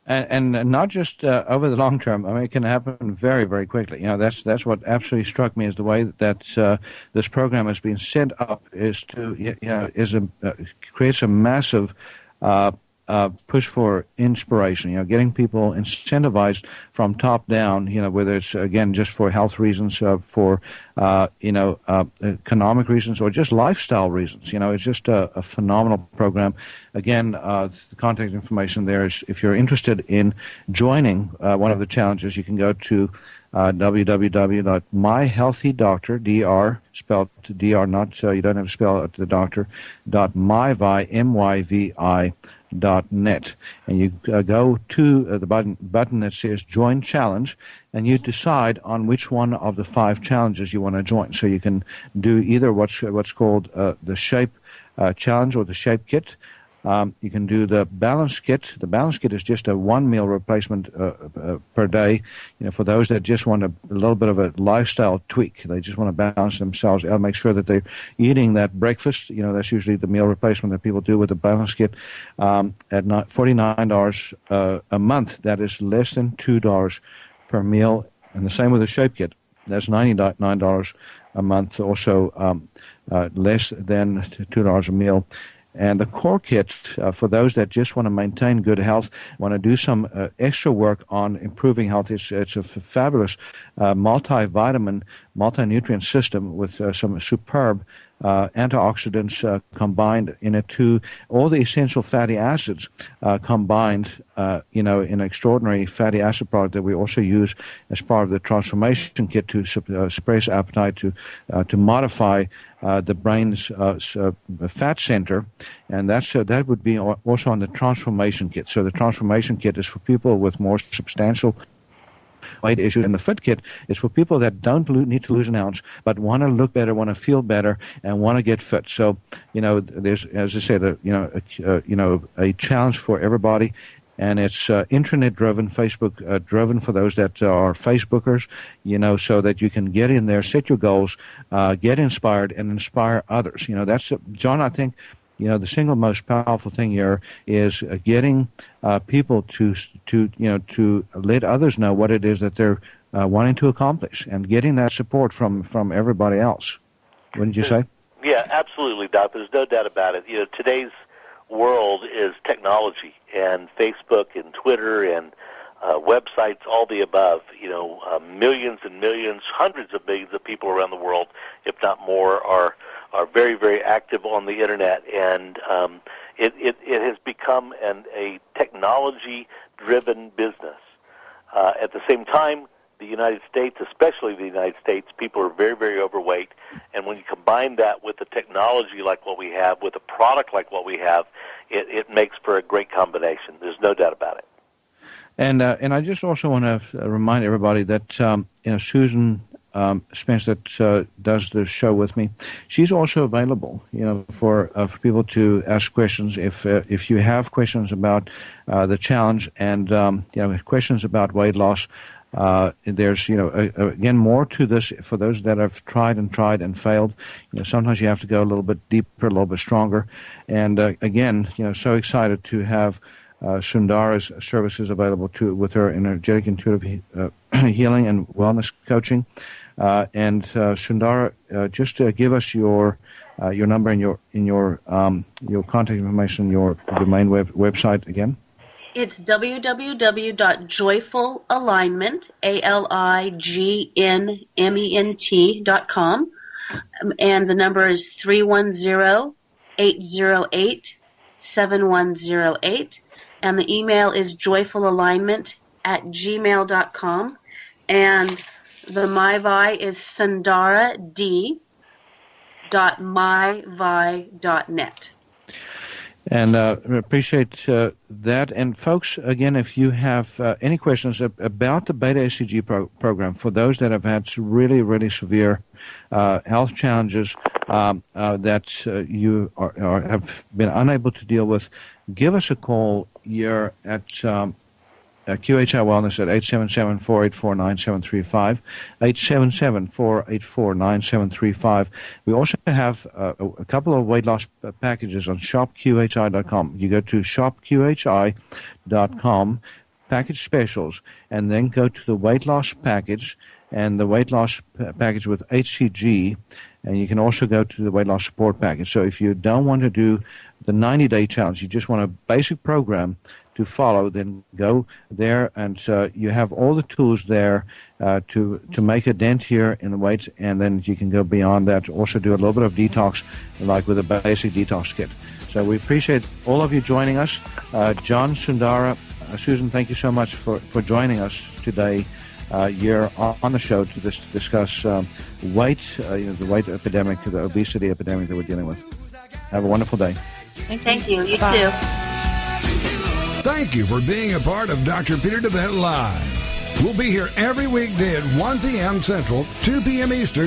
And, and not just uh, over the long term. I mean, it can happen very, very quickly. You know, that's that's what absolutely struck me is the way that uh, this program has been set up is to you know is a uh, creates a massive uh, uh, push for inspiration, you know, getting people incentivized from top down, you know, whether it's, again, just for health reasons, uh, for, uh, you know, uh, economic reasons, or just lifestyle reasons. You know, it's just a, a phenomenal program. Again, uh, the contact information there is if you're interested in joining uh, one of the challenges, you can go to uh, spelled dr, not, uh, you don't have to spell it the doctor, dot myvi, M-Y-V-I, net, and you uh, go to uh, the button, button that says Join Challenge, and you decide on which one of the five challenges you want to join. So you can do either what's what's called uh, the Shape uh, Challenge or the Shape Kit. Um, you can do the balance kit. The balance kit is just a one meal replacement uh, uh, per day. You know, for those that just want a, a, little bit of a lifestyle tweak, they just want to balance themselves out, make sure that they're eating that breakfast. You know, that's usually the meal replacement that people do with the balance kit. Um, at forty nine dollars uh, a month, that is less than two dollars per meal, and the same with the shape kit. That's ninety nine dollars a month, also um, uh, less than two dollars a meal. And the core kit, uh, for those that just want to maintain good health, want to do some uh, extra work on improving health, it's, it's a f- fabulous uh, multivitamin, multi-nutrient system with uh, some superb uh, antioxidants uh, combined in it too. All the essential fatty acids uh, combined, uh, you know, in an extraordinary fatty acid product that we also use as part of the transformation kit to uh, suppress appetite, to to modify Uh, the brain's uh, uh, fat center, and that's that would be also on the transformation kit. So the transformation kit is for people with more substantial weight issues. And the Fit Kit is for people that don't lo- need to lose an ounce, but want to look better, want to feel better, and want to get fit. So, you know, there's, as I said, a, you know, a, uh, you know, a challenge for everybody and it's uh, internet driven, Facebook uh, driven for those that are Facebookers, you know, so that you can get in there, set your goals, uh, get inspired, and inspire others. You know, that's John. I think, you know, the single most powerful thing here is uh, getting uh, people to to you know to let others know what it is that they're uh, wanting to accomplish, and getting that support from from everybody else. Wouldn't you say? Yeah, absolutely, Doc. There's no doubt about it. You know, today's world is technology and Facebook and Twitter and uh, websites, all the above. You know, uh, millions and millions, hundreds of millions of people around the world, if not more, are are very, very active on the internet, and um, it, it it has become an a technology-driven business. Uh, at the same time, the United States, especially the United States, people are very, very overweight. And when you combine that with the technology like what we have, with a product like what we have, it, it makes for a great combination. There's no doubt about it. And uh, and I just also want to uh, remind everybody that um, you know Susan um, Spence that uh, does the show with me. She's also available, you know, for uh, for people to ask questions. If uh, if you have questions about uh, the challenge and um, you know questions about weight loss, uh, there's, you know, again, more to this for those that have tried and tried and failed. You know, sometimes you have to go a little bit deeper, a little bit stronger. And uh, again, you know, so excited to have uh, Sundara's services available to with her energetic intuitive uh, healing and wellness coaching. Uh, and Sundara, just give us your your number and your in your um, your contact information, your domain web website again. It's www.joyfulalignment, A-L-I-G-N-M-E-N-T dot com. And the number is 310-808-7108. And the email is joyfulalignment at gmail.com. And the MyVi is sundara d dot myvi dot net. And uh, appreciate uh, that. And folks, again, if you have uh, any questions about the Beta HCG pro- program, for those that have had really, really severe uh, health challenges um, uh, that uh, you are, are, have been unable to deal with, give us a call. You're at um, uh, QHI Wellness at 877-484-9735, 877-484-9735. We also have uh, a couple of weight loss packages on shopqhi.com. You go to shopqhi.com, package specials, and then go to the weight loss package and the weight loss package with HCG, and you can also go to the weight loss support package. So if you don't want to do the 90 day challenge, you just want a basic program to follow, then go there and uh, you have all the tools there uh, to to make a dent here in the weight, and then you can go beyond that. Also, do a little bit of detox, like with a basic detox kit. So we appreciate all of you joining us. Uh, John Sundara, uh, Susan, thank you so much for, for joining us today. Uh, you're on the show to dis- discuss um, weight, uh, you know, the weight epidemic, the obesity epidemic that we're dealing with. Have a wonderful day. Thank you. You Bye. too. Thank you for being a part of Dr. Peter DeVette Live. We'll be here every weekday at 1 p.m. Central, 2 p.m. Eastern.